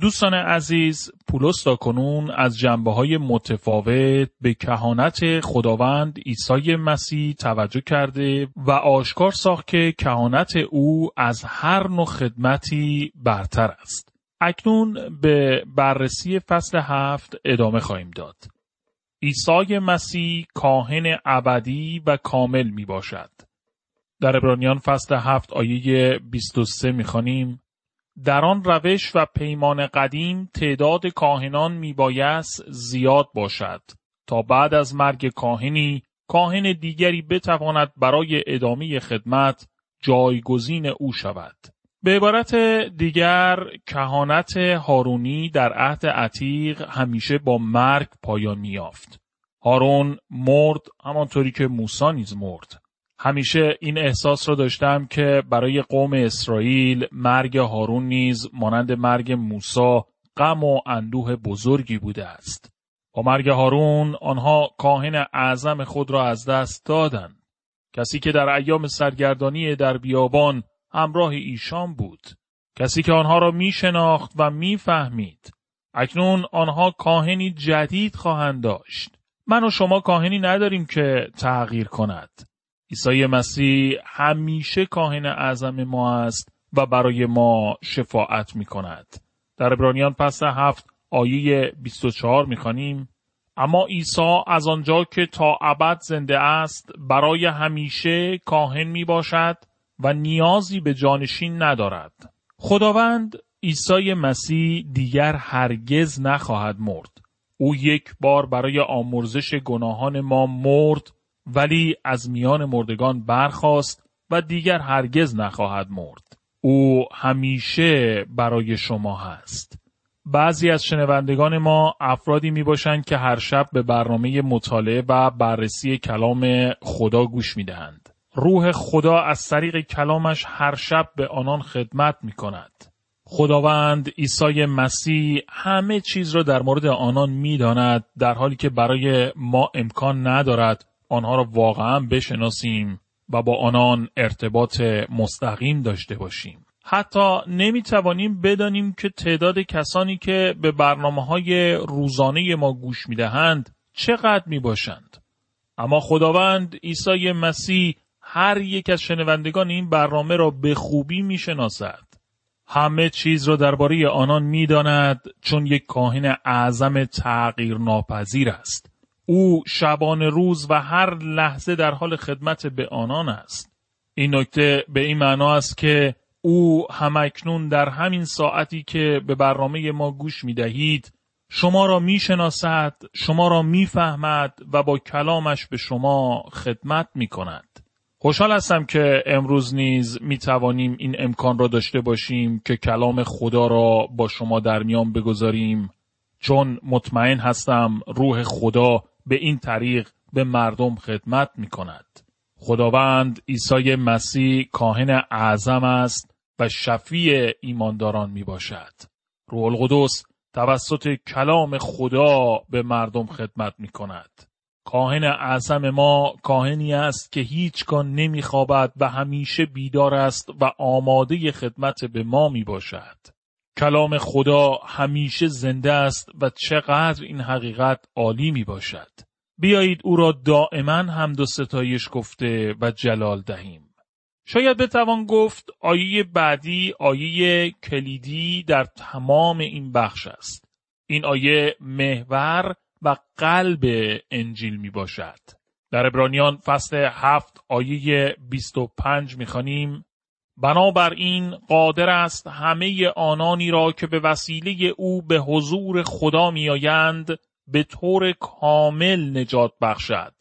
دوستان عزیز پولس تا کنون از جنبه های متفاوت به کهانت خداوند عیسی مسیح توجه کرده و آشکار ساخت که کهانت او از هر نوع خدمتی برتر است. اکنون به بررسی فصل هفت ادامه خواهیم داد. عیسی مسیح کاهن ابدی و کامل می باشد. در ابرانیان فصل هفت آیه 23 می خانیم در آن روش و پیمان قدیم تعداد کاهنان میبایست زیاد باشد تا بعد از مرگ کاهنی کاهن دیگری بتواند برای ادامه خدمت جایگزین او شود. به عبارت دیگر کهانت هارونی در عهد عتیق همیشه با مرگ پایان میافت. هارون مرد همانطوری که موسی نیز مرد. همیشه این احساس را داشتم که برای قوم اسرائیل مرگ هارون نیز مانند مرگ موسی غم و اندوه بزرگی بوده است. با مرگ هارون آنها کاهن اعظم خود را از دست دادند. کسی که در ایام سرگردانی در بیابان همراه ایشان بود. کسی که آنها را می شناخت و می فهمید. اکنون آنها کاهنی جدید خواهند داشت. من و شما کاهنی نداریم که تغییر کند. عیسی مسیح همیشه کاهن اعظم ما است و برای ما شفاعت می کند. در ابرانیان پس هفت آیه 24 می خانیم اما عیسی از آنجا که تا ابد زنده است برای همیشه کاهن می باشد و نیازی به جانشین ندارد. خداوند عیسی مسیح دیگر هرگز نخواهد مرد. او یک بار برای آمرزش گناهان ما مرد ولی از میان مردگان برخاست و دیگر هرگز نخواهد مرد. او همیشه برای شما هست. بعضی از شنوندگان ما افرادی می باشند که هر شب به برنامه مطالعه و بررسی کلام خدا گوش می دهند. روح خدا از طریق کلامش هر شب به آنان خدمت می کند. خداوند عیسی مسیح همه چیز را در مورد آنان می داند در حالی که برای ما امکان ندارد آنها را واقعا بشناسیم و با آنان ارتباط مستقیم داشته باشیم. حتی نمی توانیم بدانیم که تعداد کسانی که به برنامه های روزانه ما گوش می دهند چقدر می باشند. اما خداوند عیسی مسیح هر یک از شنوندگان این برنامه را به خوبی می شناسد. همه چیز را درباره آنان می داند چون یک کاهن اعظم تغییر ناپذیر است. او شبان روز و هر لحظه در حال خدمت به آنان است. این نکته به این معنا است که او همکنون در همین ساعتی که به برنامه ما گوش می دهید شما را می شناسد، شما را می فهمد و با کلامش به شما خدمت می کند. خوشحال هستم که امروز نیز می توانیم این امکان را داشته باشیم که کلام خدا را با شما در میان بگذاریم چون مطمئن هستم روح خدا به این طریق به مردم خدمت می کند. خداوند عیسی مسیح کاهن اعظم است و شفیع ایمانداران می باشد. روح القدس توسط کلام خدا به مردم خدمت می کند. کاهن اعظم ما کاهنی است که هیچگاه نمیخوابد و همیشه بیدار است و آماده خدمت به ما می باشد. کلام خدا همیشه زنده است و چقدر این حقیقت عالی می باشد. بیایید او را دائما هم و ستایش گفته و جلال دهیم. شاید بتوان گفت آیه بعدی آیه کلیدی در تمام این بخش است. این آیه محور و قلب انجیل می باشد. در ابرانیان فصل هفت آیه 25 می خانیم بنابراین قادر است همه آنانی را که به وسیله او به حضور خدا میآیند به طور کامل نجات بخشد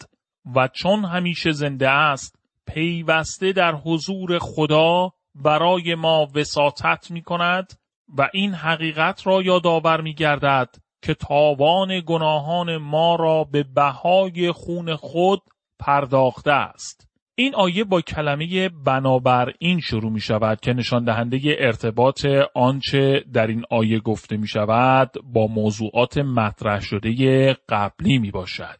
و چون همیشه زنده است پیوسته در حضور خدا برای ما وساطت می کند و این حقیقت را یادآور می گردد که تاوان گناهان ما را به بهای خون خود پرداخته است. این آیه با کلمه بنابر این شروع می شود که نشان دهنده ارتباط آنچه در این آیه گفته می شود با موضوعات مطرح شده قبلی می باشد.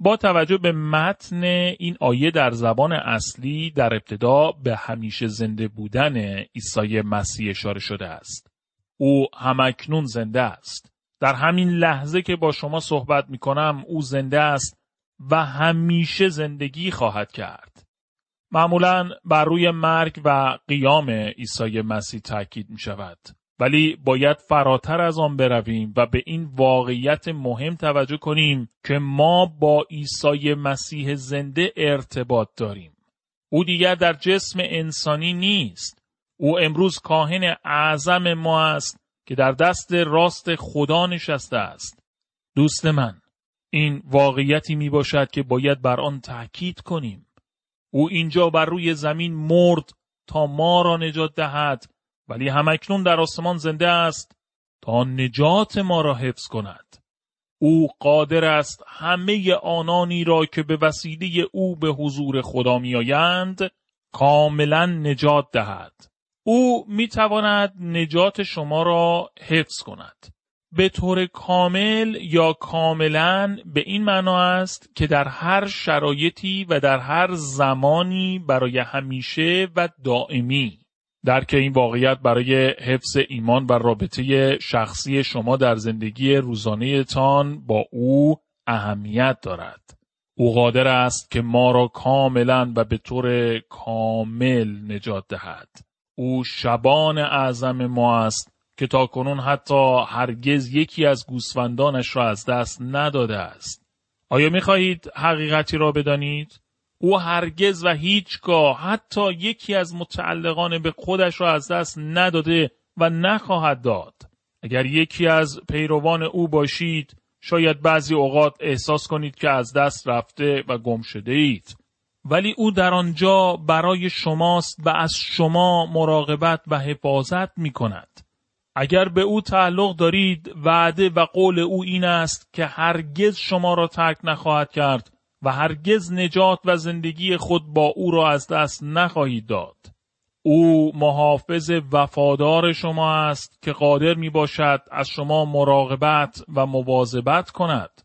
با توجه به متن این آیه در زبان اصلی در ابتدا به همیشه زنده بودن عیسی مسیح اشاره شده است. او همکنون زنده است. در همین لحظه که با شما صحبت می کنم او زنده است و همیشه زندگی خواهد کرد. معمولا بر روی مرگ و قیام عیسی مسیح تاکید می شود. ولی باید فراتر از آن برویم و به این واقعیت مهم توجه کنیم که ما با عیسی مسیح زنده ارتباط داریم. او دیگر در جسم انسانی نیست. او امروز کاهن اعظم ما است که در دست راست خدا نشسته است. دوست من، این واقعیتی می باشد که باید بر آن تاکید کنیم. او اینجا بر روی زمین مرد تا ما را نجات دهد ولی همکنون در آسمان زنده است تا نجات ما را حفظ کند. او قادر است همه آنانی را که به وسیله او به حضور خدا میآیند کاملا نجات دهد. او می تواند نجات شما را حفظ کند. به طور کامل یا کاملا به این معنا است که در هر شرایطی و در هر زمانی برای همیشه و دائمی درک این واقعیت برای حفظ ایمان و رابطه شخصی شما در زندگی روزانه تان با او اهمیت دارد. او قادر است که ما را کاملا و به طور کامل نجات دهد. او شبان اعظم ما است که تا کنون حتی هرگز یکی از گوسفندانش را از دست نداده است. آیا می خواهید حقیقتی را بدانید؟ او هرگز و هیچگاه حتی یکی از متعلقان به خودش را از دست نداده و نخواهد داد. اگر یکی از پیروان او باشید شاید بعضی اوقات احساس کنید که از دست رفته و گم شده اید. ولی او در آنجا برای شماست و از شما مراقبت و حفاظت می کند. اگر به او تعلق دارید وعده و قول او این است که هرگز شما را ترک نخواهد کرد و هرگز نجات و زندگی خود با او را از دست نخواهید داد. او محافظ وفادار شما است که قادر می باشد از شما مراقبت و مواظبت کند.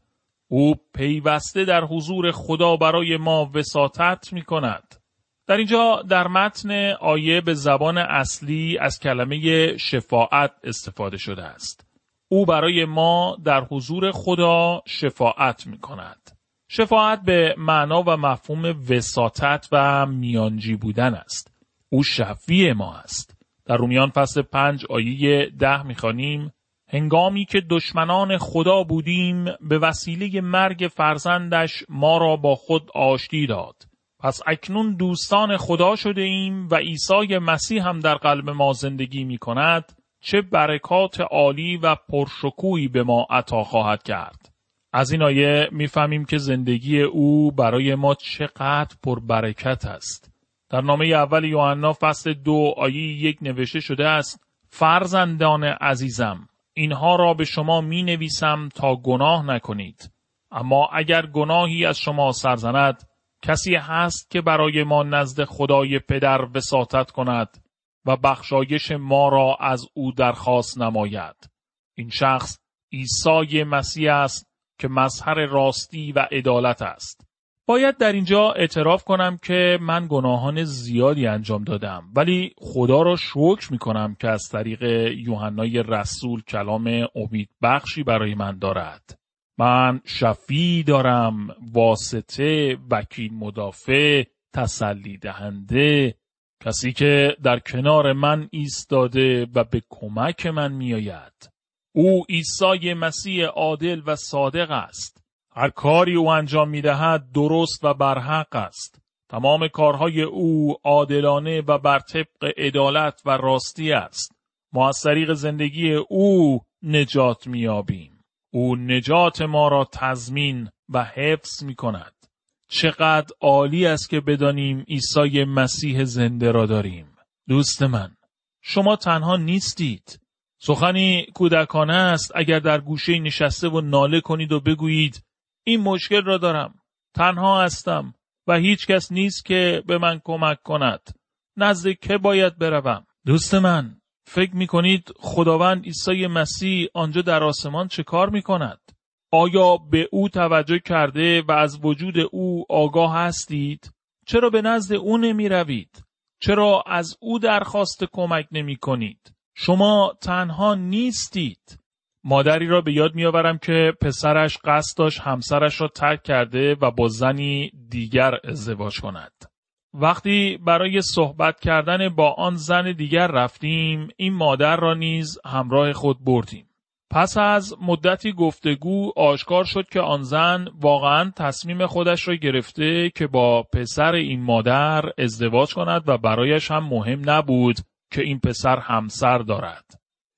او پیوسته در حضور خدا برای ما وساطت می کند. در اینجا در متن آیه به زبان اصلی از کلمه شفاعت استفاده شده است. او برای ما در حضور خدا شفاعت می کند. شفاعت به معنا و مفهوم وساطت و میانجی بودن است. او شفیع ما است. در رومیان فصل پنج آیه ده می‌خوانیم هنگامی که دشمنان خدا بودیم به وسیله مرگ فرزندش ما را با خود آشتی داد. پس اکنون دوستان خدا شده ایم و عیسی مسیح هم در قلب ما زندگی می کند چه برکات عالی و پرشکویی به ما عطا خواهد کرد. از این آیه می‌فهمیم که زندگی او برای ما چقدر پربرکت است. در نامه اول یوحنا فصل دو آیه یک نوشته شده است فرزندان عزیزم اینها را به شما می نویسم تا گناه نکنید. اما اگر گناهی از شما سرزند کسی هست که برای ما نزد خدای پدر وساطت کند و بخشایش ما را از او درخواست نماید. این شخص عیسی مسیح است که مظهر راستی و عدالت است. باید در اینجا اعتراف کنم که من گناهان زیادی انجام دادم ولی خدا را شکر می کنم که از طریق یوحنای رسول کلام امید بخشی برای من دارد. من شفی دارم واسطه وکیل مدافع تسلی دهنده کسی که در کنار من ایستاده و به کمک من میآید او عیسی مسیح عادل و صادق است. هر کاری او انجام می دهد درست و برحق است. تمام کارهای او عادلانه و بر طبق عدالت و راستی است. ما از طریق زندگی او نجات میابیم. او نجات ما را تضمین و حفظ می کند. چقدر عالی است که بدانیم عیسی مسیح زنده را داریم. دوست من، شما تنها نیستید. سخنی کودکانه است اگر در گوشه نشسته و ناله کنید و بگویید این مشکل را دارم تنها هستم و هیچ کس نیست که به من کمک کند نزد که باید بروم دوست من فکر می کنید خداوند عیسی مسیح آنجا در آسمان چه کار می کند؟ آیا به او توجه کرده و از وجود او آگاه هستید؟ چرا به نزد او نمی روید؟ چرا از او درخواست کمک نمی کنید؟ شما تنها نیستید. مادری را به یاد میآورم که پسرش قصد داشت همسرش را ترک کرده و با زنی دیگر ازدواج کند. وقتی برای صحبت کردن با آن زن دیگر رفتیم این مادر را نیز همراه خود بردیم. پس از مدتی گفتگو آشکار شد که آن زن واقعا تصمیم خودش را گرفته که با پسر این مادر ازدواج کند و برایش هم مهم نبود که این پسر همسر دارد.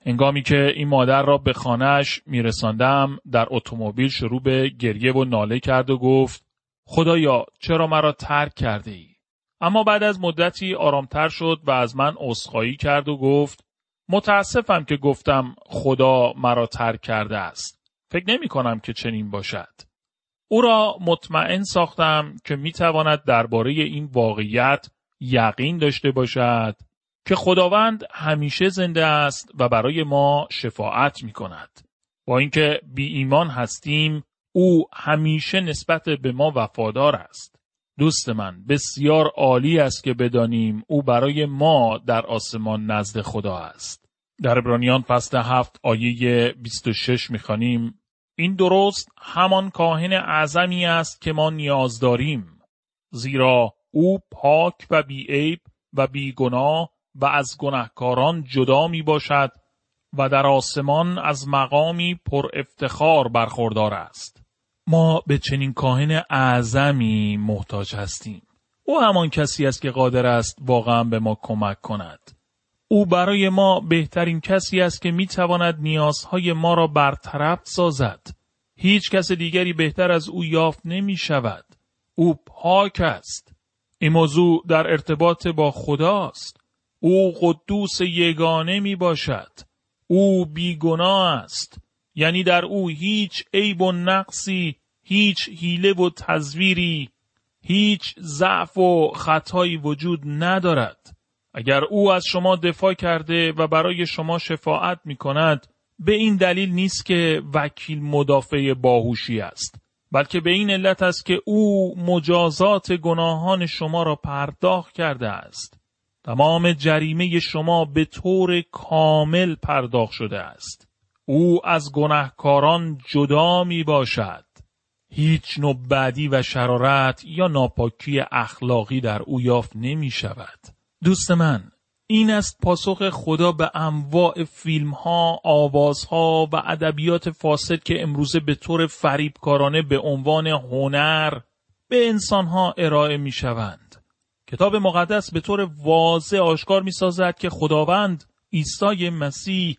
انگامی که این مادر را به خانهش میرساندم در اتومبیل شروع به گریه و ناله کرد و گفت خدایا چرا مرا ترک کرده ای؟ اما بعد از مدتی آرامتر شد و از من عذرخواهی کرد و گفت متاسفم که گفتم خدا مرا ترک کرده است. فکر نمی کنم که چنین باشد. او را مطمئن ساختم که می تواند درباره این واقعیت یقین داشته باشد که خداوند همیشه زنده است و برای ما شفاعت می کند. با اینکه بی ایمان هستیم او همیشه نسبت به ما وفادار است. دوست من بسیار عالی است که بدانیم او برای ما در آسمان نزد خدا است. در ابرانیان فصل هفت آیه 26 می‌خوانیم این درست همان کاهن اعظمی است که ما نیاز داریم زیرا او پاک و بیعیب و بیگناه و از گناهکاران جدا می باشد و در آسمان از مقامی پر افتخار برخوردار است. ما به چنین کاهن اعظمی محتاج هستیم. او همان کسی است که قادر است واقعا به ما کمک کند. او برای ما بهترین کسی است که می تواند نیازهای ما را برطرف سازد. هیچ کس دیگری بهتر از او یافت نمی شود. او پاک است. این موضوع در ارتباط با خداست. او قدوس یگانه می باشد. او بیگناه است. یعنی در او هیچ عیب و نقصی، هیچ حیله و تزویری، هیچ ضعف و خطایی وجود ندارد. اگر او از شما دفاع کرده و برای شما شفاعت می کند، به این دلیل نیست که وکیل مدافع باهوشی است. بلکه به این علت است که او مجازات گناهان شما را پرداخت کرده است. تمام جریمه شما به طور کامل پرداخت شده است. او از گناهکاران جدا می باشد. هیچ نوع بدی و شرارت یا ناپاکی اخلاقی در او یافت نمی شود. دوست من، این است پاسخ خدا به انواع فیلم ها، آواز ها و ادبیات فاسد که امروزه به طور فریبکارانه به عنوان هنر به انسان ها ارائه می شوند. کتاب مقدس به طور واضح آشکار می سازد که خداوند عیسی مسیح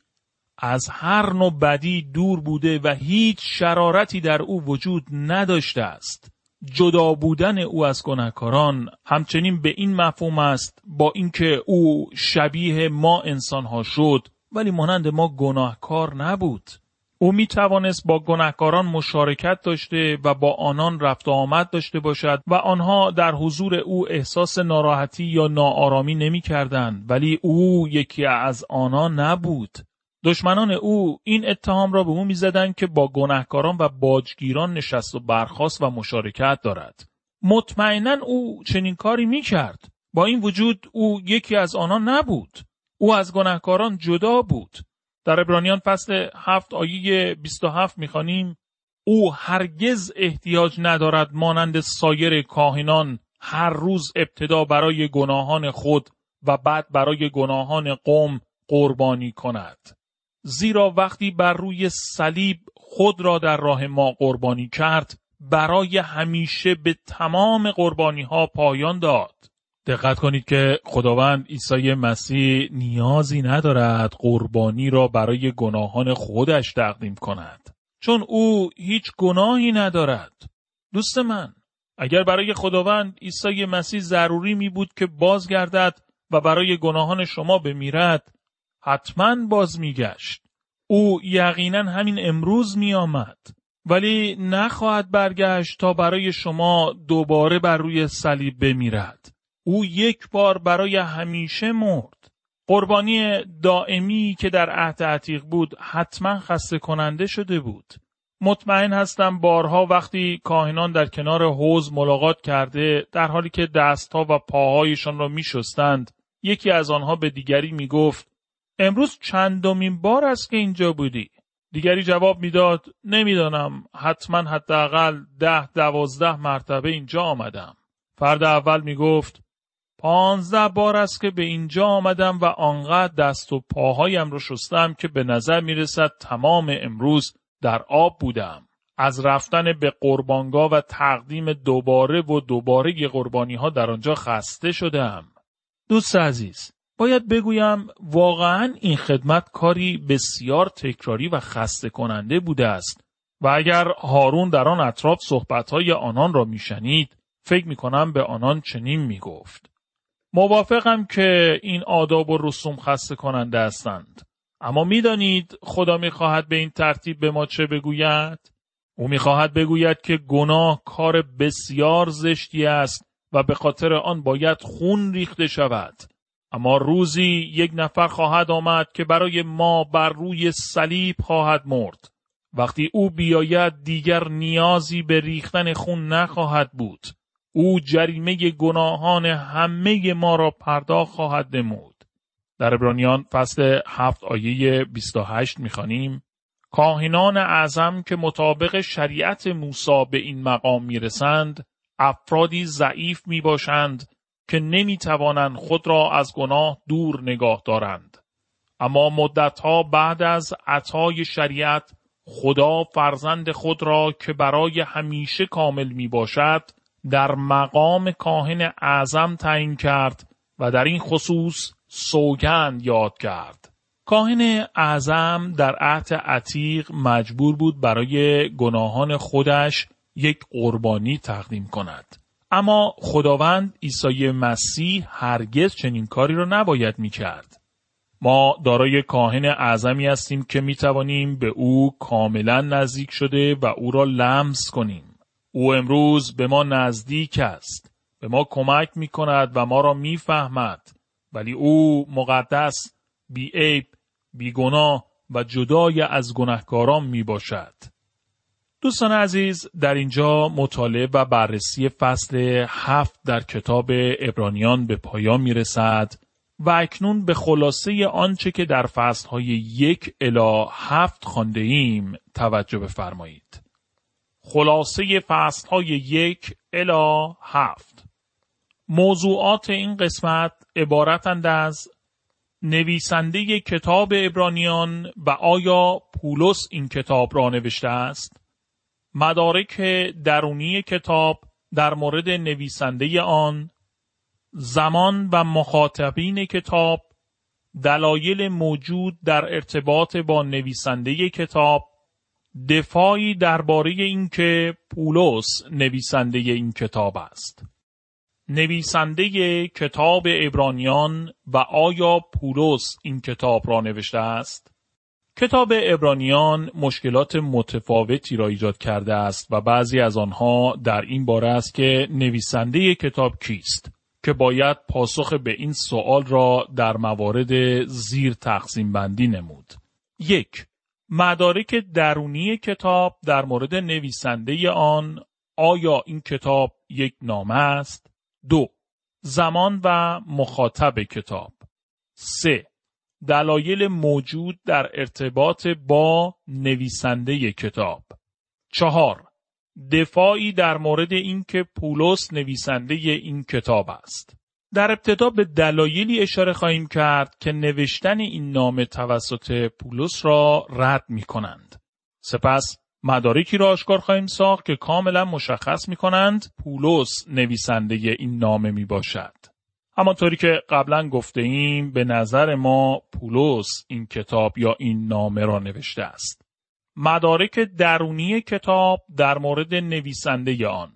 از هر نوع بدی دور بوده و هیچ شرارتی در او وجود نداشته است. جدا بودن او از گناهکاران همچنین به این مفهوم است با اینکه او شبیه ما انسانها شد ولی مانند ما گناهکار نبود. او می توانست با گناهکاران مشارکت داشته و با آنان رفت آمد داشته باشد و آنها در حضور او احساس ناراحتی یا ناآرامی نمی کردن ولی او یکی از آنان نبود. دشمنان او این اتهام را به او می‌زدند که با گناهکاران و باجگیران نشست و برخاست و مشارکت دارد. مطمئنا او چنین کاری می کرد. با این وجود او یکی از آنان نبود. او از گناهکاران جدا بود. در ابرانیان فصل هفت آیه 27 می‌خوانیم او هرگز احتیاج ندارد مانند سایر کاهنان هر روز ابتدا برای گناهان خود و بعد برای گناهان قوم قربانی کند. زیرا وقتی بر روی صلیب خود را در راه ما قربانی کرد برای همیشه به تمام قربانی ها پایان داد. دقت کنید که خداوند عیسی مسیح نیازی ندارد قربانی را برای گناهان خودش تقدیم کند. چون او هیچ گناهی ندارد. دوست من، اگر برای خداوند عیسی مسیح ضروری می بود که بازگردد و برای گناهان شما بمیرد، حتما باز میگشت. او یقینا همین امروز می آمد. ولی نخواهد برگشت تا برای شما دوباره بر روی صلیب بمیرد. او یک بار برای همیشه مرد. قربانی دائمی که در عهد عتیق بود حتما خسته کننده شده بود. مطمئن هستم بارها وقتی کاهنان در کنار حوز ملاقات کرده در حالی که دستها و پاهایشان را می شستند یکی از آنها به دیگری می گفت امروز چندمین بار است که اینجا بودی دیگری جواب می‌داد نمی‌دانم حتما حداقل ده دوازده مرتبه اینجا آمدم فرد اول می گفت پانزده بار است که به اینجا آمدم و آنقدر دست و پاهایم رو شستم که به نظر می رسد تمام امروز در آب بودم. از رفتن به قربانگاه و تقدیم دوباره و دوباره قربانی ها در آنجا خسته شدم. دوست عزیز، باید بگویم واقعا این خدمت کاری بسیار تکراری و خسته کننده بوده است. و اگر هارون در آن اطراف صحبتهای آنان را میشنید فکر کنم به آنان چنین گفت. موافقم که این آداب و رسوم خسته کننده هستند. اما می‌دانید خدا می‌خواهد به این ترتیب به ما چه بگوید؟ او می‌خواهد بگوید که گناه کار بسیار زشتی است و به خاطر آن باید خون ریخته شود. اما روزی یک نفر خواهد آمد که برای ما بر روی صلیب خواهد مرد. وقتی او بیاید دیگر نیازی به ریختن خون نخواهد بود. او جریمه گناهان همه ما را پرداخت خواهد نمود. در ابرانیان فصل هفت آیه 28 می‌خوانیم. کاهنان اعظم که مطابق شریعت موسی به این مقام می‌رسند افرادی ضعیف می باشند که نمی توانند خود را از گناه دور نگاه دارند. اما مدتها بعد از عطای شریعت خدا فرزند خود را که برای همیشه کامل می باشد در مقام کاهن اعظم تعیین کرد و در این خصوص سوگند یاد کرد. کاهن اعظم در عهد عتیق مجبور بود برای گناهان خودش یک قربانی تقدیم کند. اما خداوند عیسی مسیح هرگز چنین کاری را نباید می کرد. ما دارای کاهن اعظمی هستیم که می توانیم به او کاملا نزدیک شده و او را لمس کنیم. او امروز به ما نزدیک است. به ما کمک می کند و ما را می فهمد. ولی او مقدس بی عیب بی گناه و جدای از گناهکاران می باشد. دوستان عزیز در اینجا مطالعه و بررسی فصل هفت در کتاب ابرانیان به پایان می رسد و اکنون به خلاصه آنچه که در فصلهای یک الا هفت خانده ایم توجه بفرمایید. خلاصه فصلهای یک الا هفت موضوعات این قسمت عبارتند از نویسنده کتاب ابرانیان و آیا پولس این کتاب را نوشته است؟ مدارک درونی کتاب در مورد نویسنده آن زمان و مخاطبین کتاب دلایل موجود در ارتباط با نویسنده کتاب دفاعی درباره اینکه پولس نویسنده این کتاب است. نویسنده کتاب ابرانیان و آیا پولس این کتاب را نوشته است؟ کتاب ابرانیان مشکلات متفاوتی را ایجاد کرده است و بعضی از آنها در این باره است که نویسنده کتاب کیست که باید پاسخ به این سوال را در موارد زیر تقسیم بندی نمود. یک مدارک درونی کتاب در مورد نویسنده آن آیا این کتاب یک نامه است؟ دو زمان و مخاطب کتاب سه دلایل موجود در ارتباط با نویسنده کتاب چهار دفاعی در مورد اینکه پولس نویسنده این کتاب است در ابتدا به دلایلی اشاره خواهیم کرد که نوشتن این نامه توسط پولس را رد می کنند. سپس مدارکی را آشکار خواهیم ساخت که کاملا مشخص می کنند پولس نویسنده این نامه می باشد. همانطوری که قبلا گفته ایم به نظر ما پولس این کتاب یا این نامه را نوشته است. مدارک درونی کتاب در مورد نویسنده آن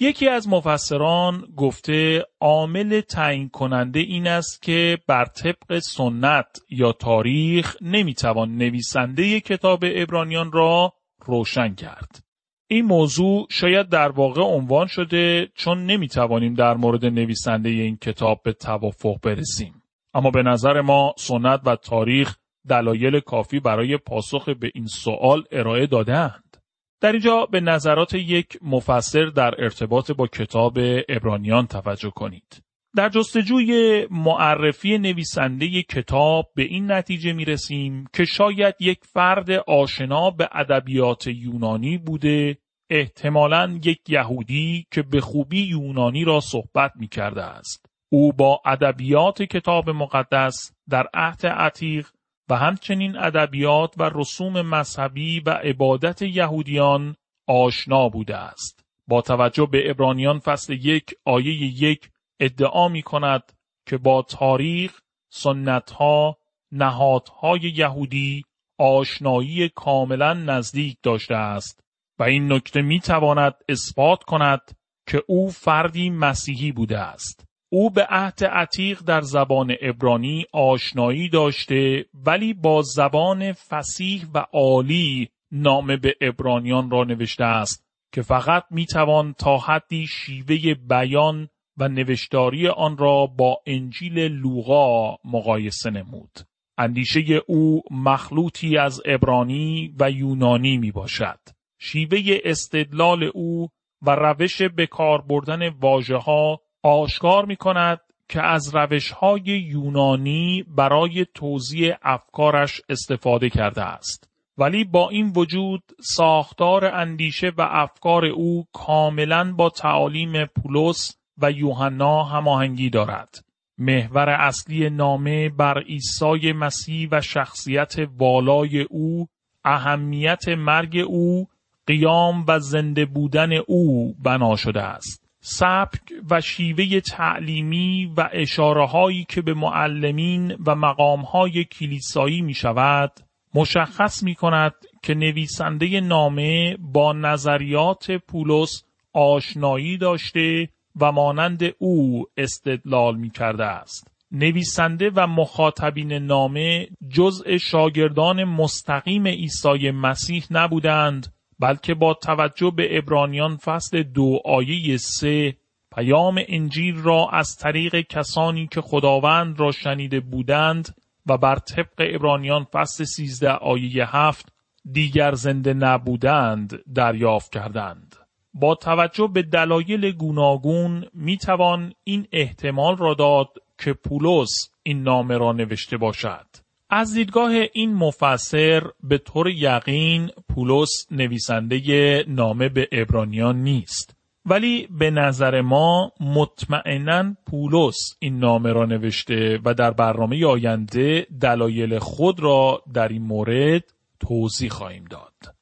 یکی از مفسران گفته عامل تعیین کننده این است که بر طبق سنت یا تاریخ نمی‌توان نویسنده کتاب ابرانیان را روشن کرد. این موضوع شاید در واقع عنوان شده چون نمی‌توانیم در مورد نویسنده این کتاب به توافق برسیم. اما به نظر ما سنت و تاریخ دلایل کافی برای پاسخ به این سوال ارائه دادهاند. در اینجا به نظرات یک مفسر در ارتباط با کتاب ابرانیان توجه کنید. در جستجوی معرفی نویسنده کتاب به این نتیجه می رسیم که شاید یک فرد آشنا به ادبیات یونانی بوده احتمالا یک یهودی که به خوبی یونانی را صحبت می کرده است. او با ادبیات کتاب مقدس در عهد عتیق و همچنین ادبیات و رسوم مذهبی و عبادت یهودیان آشنا بوده است. با توجه به ابرانیان فصل یک آیه یک ادعا می کند که با تاریخ، سنتها، نهادهای یهودی آشنایی کاملا نزدیک داشته است و این نکته می تواند اثبات کند که او فردی مسیحی بوده است. او به عهد عتیق در زبان ابرانی آشنایی داشته ولی با زبان فسیح و عالی نام به ابرانیان را نوشته است که فقط می توان تا حدی شیوه بیان و نوشتاری آن را با انجیل لوقا مقایسه نمود. اندیشه او مخلوطی از ابرانی و یونانی می باشد. شیوه استدلال او و روش به کار بردن واجه ها آشکار می کند که از روش های یونانی برای توضیح افکارش استفاده کرده است. ولی با این وجود ساختار اندیشه و افکار او کاملا با تعالیم پولس و یوحنا هماهنگی دارد. محور اصلی نامه بر عیسی مسیح و شخصیت والای او، اهمیت مرگ او، قیام و زنده بودن او بنا شده است. سبک و شیوه تعلیمی و اشاره هایی که به معلمین و مقام های کلیسایی می شود، مشخص می کند که نویسنده نامه با نظریات پولس آشنایی داشته و مانند او استدلال می کرده است. نویسنده و مخاطبین نامه جزء شاگردان مستقیم عیسی مسیح نبودند بلکه با توجه به ابرانیان فصل دو آیه سه پیام انجیل را از طریق کسانی که خداوند را شنیده بودند و بر طبق ابرانیان فصل 13 آیه هفت دیگر زنده نبودند دریافت کردند. با توجه به دلایل گوناگون می توان این احتمال را داد که پولس این نامه را نوشته باشد. از دیدگاه این مفسر به طور یقین پولس نویسنده نامه به ابرانیان نیست. ولی به نظر ما مطمئنا پولس این نامه را نوشته و در برنامه آینده دلایل خود را در این مورد توضیح خواهیم داد.